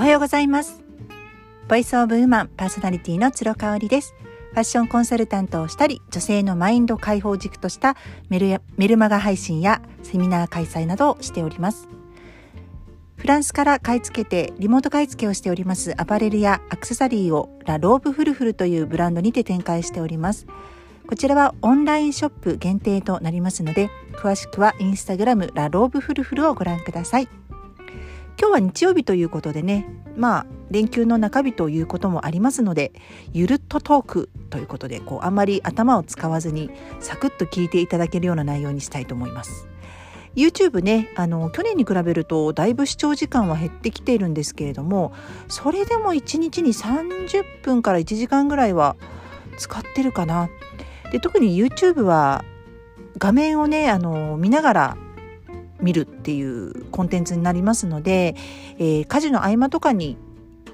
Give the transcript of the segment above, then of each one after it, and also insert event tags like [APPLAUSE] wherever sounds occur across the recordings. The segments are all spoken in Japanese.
おはようございます。ボイスオブウーマンパーソナリティの鶴香織です。ファッションコンサルタントをしたり女性のマインド解放軸としたメルメルマガ配信やセミナー開催などをしております。フランスから買い付けてリモート買い付けをしておりますアパレルやアクセサリーをラローブフルフルというブランドにて展開しております。こちらはオンラインショップ限定となりますので詳しくはインスタグラムラローブフルフルをご覧ください。今日は日曜日ということでねまあ連休の中日ということもありますのでゆるっとトークということでこうあんまり頭を使わずにサクッと聞いていただけるような内容にしたいと思います。YouTube ねあの去年に比べるとだいぶ視聴時間は減ってきているんですけれどもそれでも1日に30分から1時間ぐらいは使ってるかな。で特に YouTube は画面をねあの見ながら見るっていうコンテンツになりますので、えー、家事の合間とかに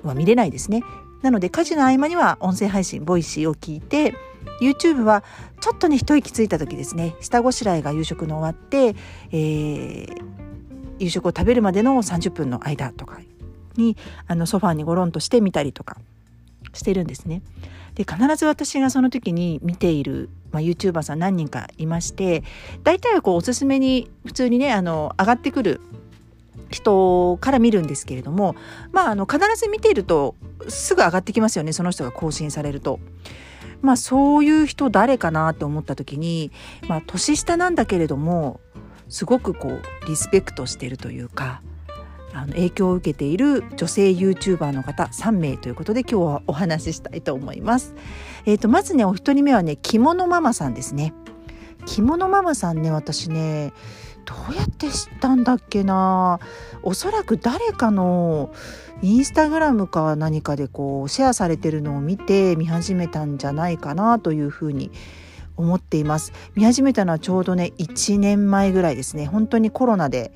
は見れないですね。なので家事の合間には音声配信ボイシーを聞いて YouTube はちょっとね一息ついた時ですね下ごしらえが夕食の終わって、えー、夕食を食べるまでの30分の間とかにあのソファーにゴロンとして見たりとかしてるんですね。で必ず私がその時に見ている、まあ、YouTuber さん何人かいまして大体はこうおすすめに普通にねあの上がってくる人から見るんですけれどもまああの必ず見ているとすぐ上がってきますよねその人が更新されると。まあそういう人誰かなって思った時に、まあ、年下なんだけれどもすごくこうリスペクトしてるというかあの影響を受けている女性 YouTuber の方3名ということで今日はお話ししたいと思います。えーと、まずねお一人目はね着物ママさんですね。着物ママさんね私ねどうやって知ったんだっけなおそらく誰かのインスタグラムか何かでこうシェアされてるのを見て見始めたんじゃないかなというふうに思っています見始めたのはちょうどね1年前ぐらいですね本当にコロナで、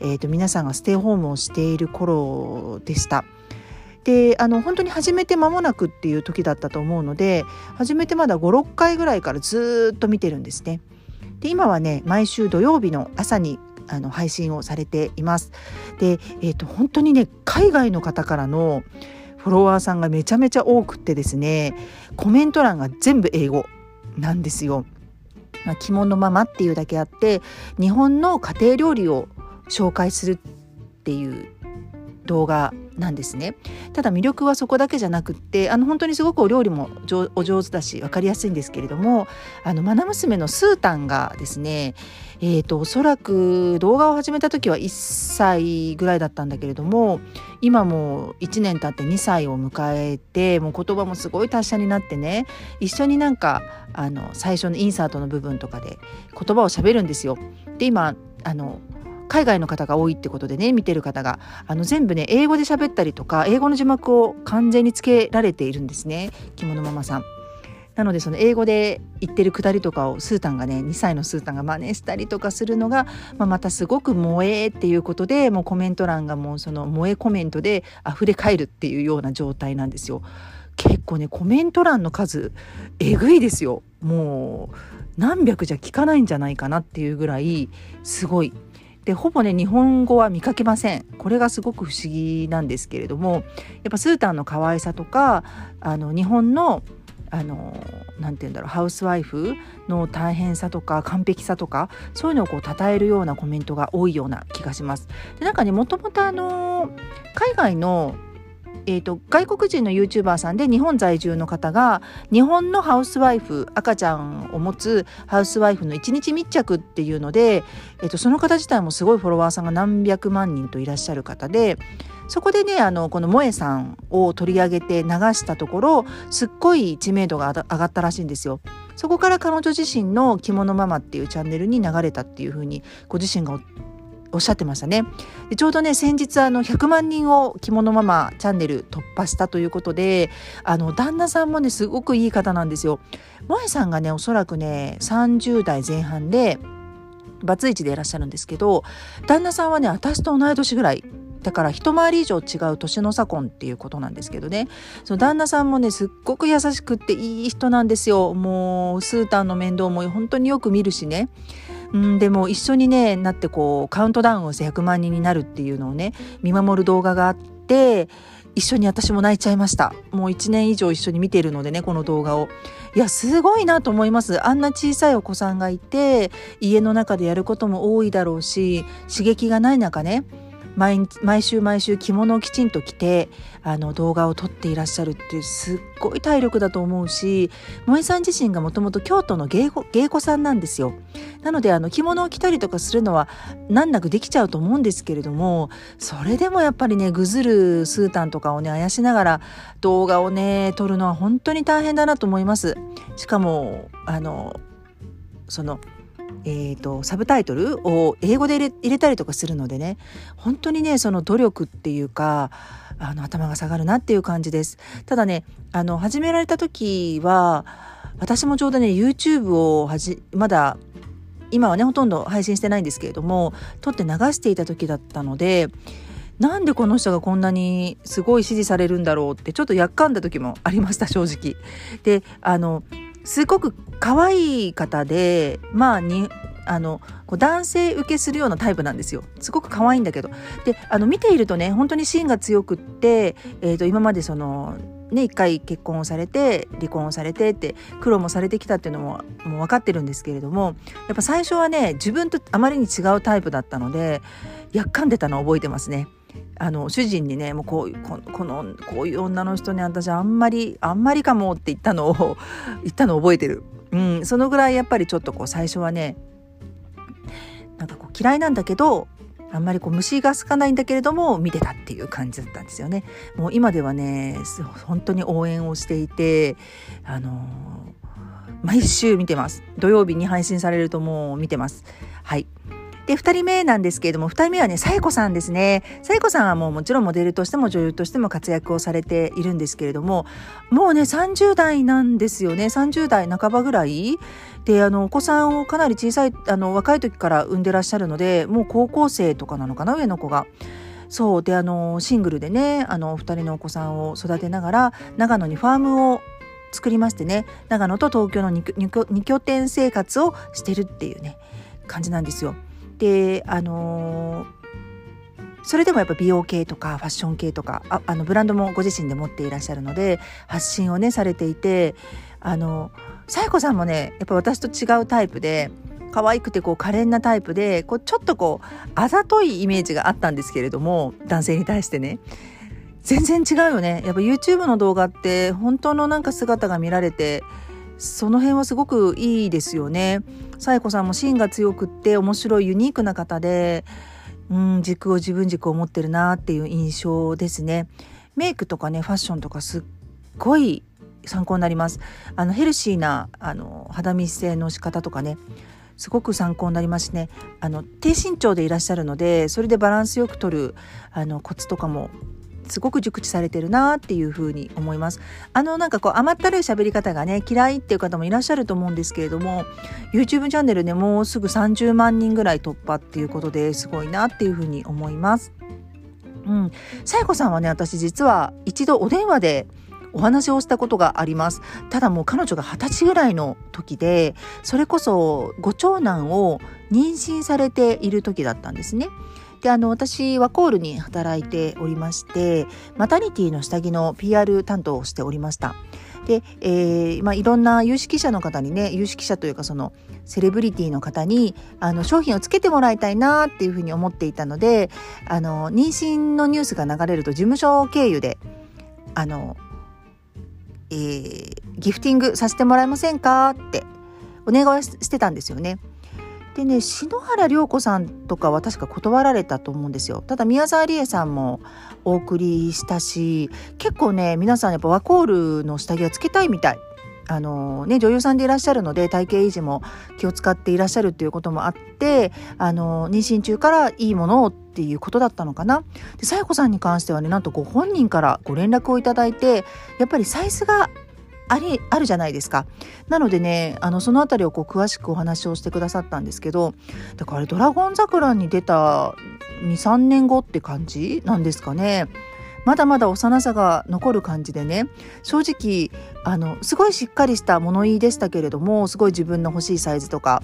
えーと、皆さんがステイホームをしている頃でした。であの本当に始めて間もなくっていう時だったと思うので始めてまだ56回ぐらいからずっと見てるんですね。で今はね毎週土曜日の朝にあの配信をされています。で、えーと、本当にね海外の方からのフォロワーさんがめちゃめちゃ多くってですねコメント欄が全部英語なんですよ。まあ、着物ママっていうだけあって日本の家庭料理を紹介するっていう動画なんですねただ魅力はそこだけじゃなくってあの本当にすごくお料理もお上手だし分かりやすいんですけれどもあの愛娘のスータンがですねえーと、おそらく動画を始めた時は1歳ぐらいだったんだけれども今も1年経って2歳を迎えてもう言葉もすごい達者になってね一緒になんかあの最初のインサートの部分とかで言葉をしゃべるんですよ。で今あの海外の方が多いってことでね見てる方があの全部ね英語で喋ったりとか英語の字幕を完全につけられているんですね着物ママさん。なのでその英語で言ってるくだりとかをスータンがね2歳のスータンが真似したりとかするのが、まあ、またすごく萌えっていうことでもうコメント欄がもうその萌えコメントで溢れ返るっていうような状態なんですよ。結構ねコメント欄の数えぐいですよもう何百じゃ聞かないんじゃないかなっていうぐらいすごいでほぼね日本語は見かけませんこれがすごく不思議なんですけれどもやっぱスータンの可愛さとかあの日本のあのなて言うんだろうハウスワイフの大変さとか完璧さとかそういうのをこう称えるようなコメントが多いような気がします。でなんかねもともとあの海外のえーと、外国人の YouTuber さんで日本在住の方が日本のハウスワイフ赤ちゃんを持つハウスワイフの一日密着っていうので、えーと、その方自体もすごいフォロワーさんが何百万人といらっしゃる方でそこでねあのこの萌えさんを取り上げて流したところすっごい知名度が上がったらしいんですよ。そこから彼女自身の着物ママっていうチャンネルに流れたっていうふうにご自身がおっしゃってましたね。でちょうどね先日あの100万人を着物ママチャンネル突破したということであの旦那さんもねすごくいい方なんですよ。萌さんがねおそらくね30代前半でバツイチでいらっしゃるんですけど旦那さんはね私と同い年ぐらいだから一回り以上違う年の差婚っていうことなんですけどねその旦那さんもねすっごく優しくっていい人なんですよもうスータンの面倒も本当によく見るしねうんでも一緒にねなってこうカウントダウンをして100万人になるっていうのをね見守る動画があって一緒に私も泣いちゃいました。もう1年以上一緒に見てるのでねこの動画を。いやすごいなと思います。あんな小さいお子さんがいて家の中でやることも多いだろうし刺激がない中ね毎毎週毎週着物をきちんと着てあの動画を撮っていらっしゃるってすっごい体力だと思うし萌さん自身がもともと京都の芸芸妓さんなんですよ。なのであの着物を着たりとかするのは難なくできちゃうと思うんですけれどもそれでもやっぱりねぐずるスータンとかをねあやしながら動画をね撮るのは本当に大変だなと思います。しかもあのそのえーと、サブタイトルを英語で入れ入れたりとかするのでね本当にねその努力っていうかあの頭が下がるなっていう感じですただねあの始められた時は私もちょうどね YouTube をはじまだ今はねほとんど配信してないんですけれども撮って流していた時だったのでなんでこの人がこんなにすごい支持されるんだろうってちょっとやっかんだ時もありました正直。であのすごく可愛い方でまあにあのこう男性受けするようなタイプなんですよすごく可愛いんだけどであの見ているとね本当に芯が強くって、えー、と今までそのね、一回結婚をされて離婚をされてって苦労もされてきたっていうのももう分かってるんですけれどもやっぱ最初はね自分とあまりに違うタイプだったのでやっかんでたのを覚えてますね。あの主人にねもうこうここのこういう女の人に私あんまりあんまりかもって言ったのを [LAUGHS] 言ったのを覚えてる、うん、そのぐらいやっぱりちょっとこう最初はねなんかこう嫌いなんだけどあんまりこう虫が好かないんだけれども見てたっていう感じだったんですよね。もう今ではね本当に応援をしていてあの、毎週見てます。土曜日に配信されるともう見てます。はい。で、2人目なんですけれども、2人目はね、さえこさんですね。さえこさんはもうもちろんモデルとしても女優としても活躍をされているんですけれども、もうね、30代なんですよね。30代半ばぐらいで、あの、お子さんをかなり小さい、あの、若い時から産んでらっしゃるので、もう高校生とかなのかな、上の子が。そうであのシングルでねあの2人のお子さんを育てながら長野にファームを作りましてね長野と東京の 2, 2拠点生活をしてるっていうね感じなんですよ。であの、それでもやっぱ美容系とかファッション系とかああのブランドもご自身で持っていらっしゃるので発信をねされていてあのさや子さんもねやっぱ私と違うタイプで可愛くてこう可憐なタイプでこうちょっとこうあざといイメージがあったんですけれども男性に対してね。全然違うよね。やっぱ YouTube の動画って本当のなんか姿が見られてその辺はすごくいいですよね。さえこさんも芯が強くって面白いユニークな方で、うん、軸を自分軸を持ってるなっていう印象ですね。メイクとかねファッションとかすっごい参考になります。あのヘルシーなあの肌密性の仕方とかねすごく参考になりますね。あの低身長でいらっしゃるのでそれでバランスよく取るあのコツとかもすごく熟知されてるなっていうふうに思います。あのなんかこう甘ったるい喋り方がね嫌いっていう方もいらっしゃると思うんですけれども YouTube チャンネルねもうすぐ30万人ぐらい突破っていうことですごいなっていうふうに思います。うん、さやこさんはね私実は一度お電話でお話をしたことがありますただもう彼女が二十歳ぐらいの時でそれこそご長男を妊娠されている時だったんですねであの私ワコールに働いておりましてマタニティの下着の PR 担当をしておりました。で、えーまあ、いろんな有識者の方にね有識者というかそのセレブリティの方にあの商品をつけてもらいたいなっていうふうに思っていたのであの妊娠のニュースが流れると事務所経由であの、えー、ギフティングさせてもらえませんかってお願いしてたんですよね。でね篠原涼子さんとかは確か断られたと思うんですよただ宮沢りえさんもお送りしたし結構ね皆さんやっぱワコールの下着はつけたいみたいあのね、女優さんでいらっしゃるので体型維持も気を使っていらっしゃるっていうこともあってあの妊娠中からいいものをっていうことだったのかな。で、さや子さんに関してはねなんとご本人からご連絡をいただいてやっぱりサイズがありあるじゃないですか。なのでねあのその辺りをこう詳しくお話をしてくださったんですけどだからあれ「ドラゴン桜」に出た23年後って感じなんですかね。まだまだ幼さが残る感じでね正直あのすごいしっかりした物言いでしたけれどもすごい自分の欲しいサイズとか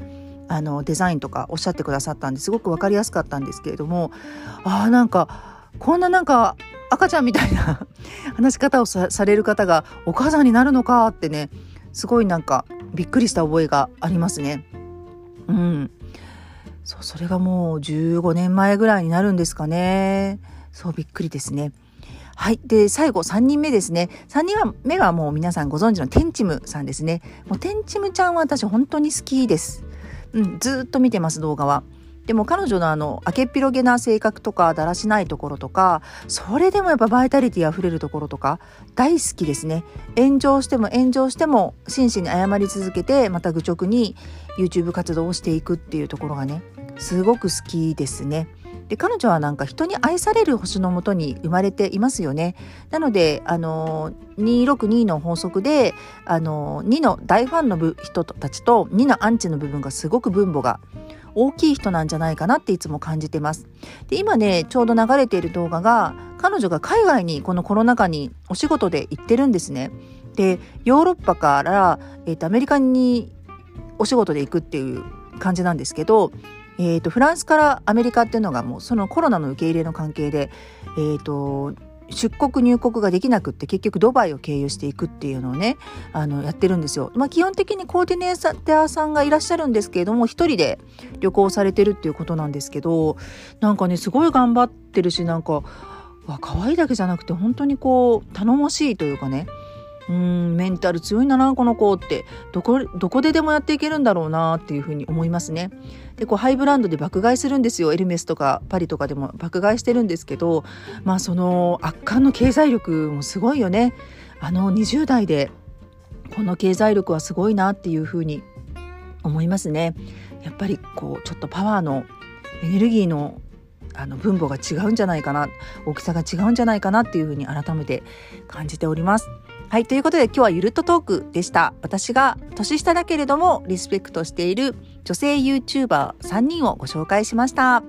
あのデザインとかおっしゃってくださったんですごく分かりやすかったんですけれどもあーなんかこんななんか赤ちゃんみたいな話し方をされる方がお母さんになるのかってねすごいなんかびっくりした覚えがありますね。うん、そうそれがもう15年前ぐらいになるんですかね。そうびっくりですね。はい。で、最後、3人目ですね。3人目はもう皆さんご存知のテンチムさんですね。もうテンチムちゃんは私本当に好きです。うん、ずっと見てます、動画は。でも彼女のあの、明けっぴろげな性格とか、だらしないところとか、それでもやっぱバイタリティ溢れるところとか、大好きですね。炎上しても炎上しても、真摯に謝り続けて、また愚直に YouTube 活動をしていくっていうところがね、すごく好きですね。で彼女はなんか人に愛される星のもとに生まれていますよね。なのであの262の法則であの2の大ファンの人たちと2のアンチの部分がすごく分母が大きい人なんじゃないかなっていつも感じてます。で今ねちょうど流れている動画が彼女が海外にこのコロナ禍にお仕事で行ってるんですね。でヨーロッパから、えーとアメリカにお仕事で行くっていう感じなんですけどえーと、フランスからアメリカっていうのがもうそのコロナの受け入れの関係で、えーと、出国入国ができなくって結局ドバイを経由していくっていうのをねあのやってるんですよ。まあ、基本的にコーディネーターさんがいらっしゃるんですけれども1人で旅行されてるっていうことなんですけどなんかねすごい頑張ってるしなんかわ可愛いだけじゃなくて本当にこう頼もしいというかねうんメンタル強いんだなこの子ってどこどこででもやっていけるんだろうなっていうふうに思いますね。でこうハイブランドで爆買いするんですよエルメスとかパリとかでも爆買いしてるんですけどまあその圧巻の経済力もすごいよね。あの20代でこの経済力はすごいなっていうふうに思いますね。やっぱりこうちょっとパワーのエネルギーのあの分母が違うんじゃないかな大きさが違うんじゃないかなっていうふうに改めて感じております。はい。ということで今日はゆるっとトークでした。私が年下だけれどもリスペクトしている女性 YouTuber3 人をご紹介しました。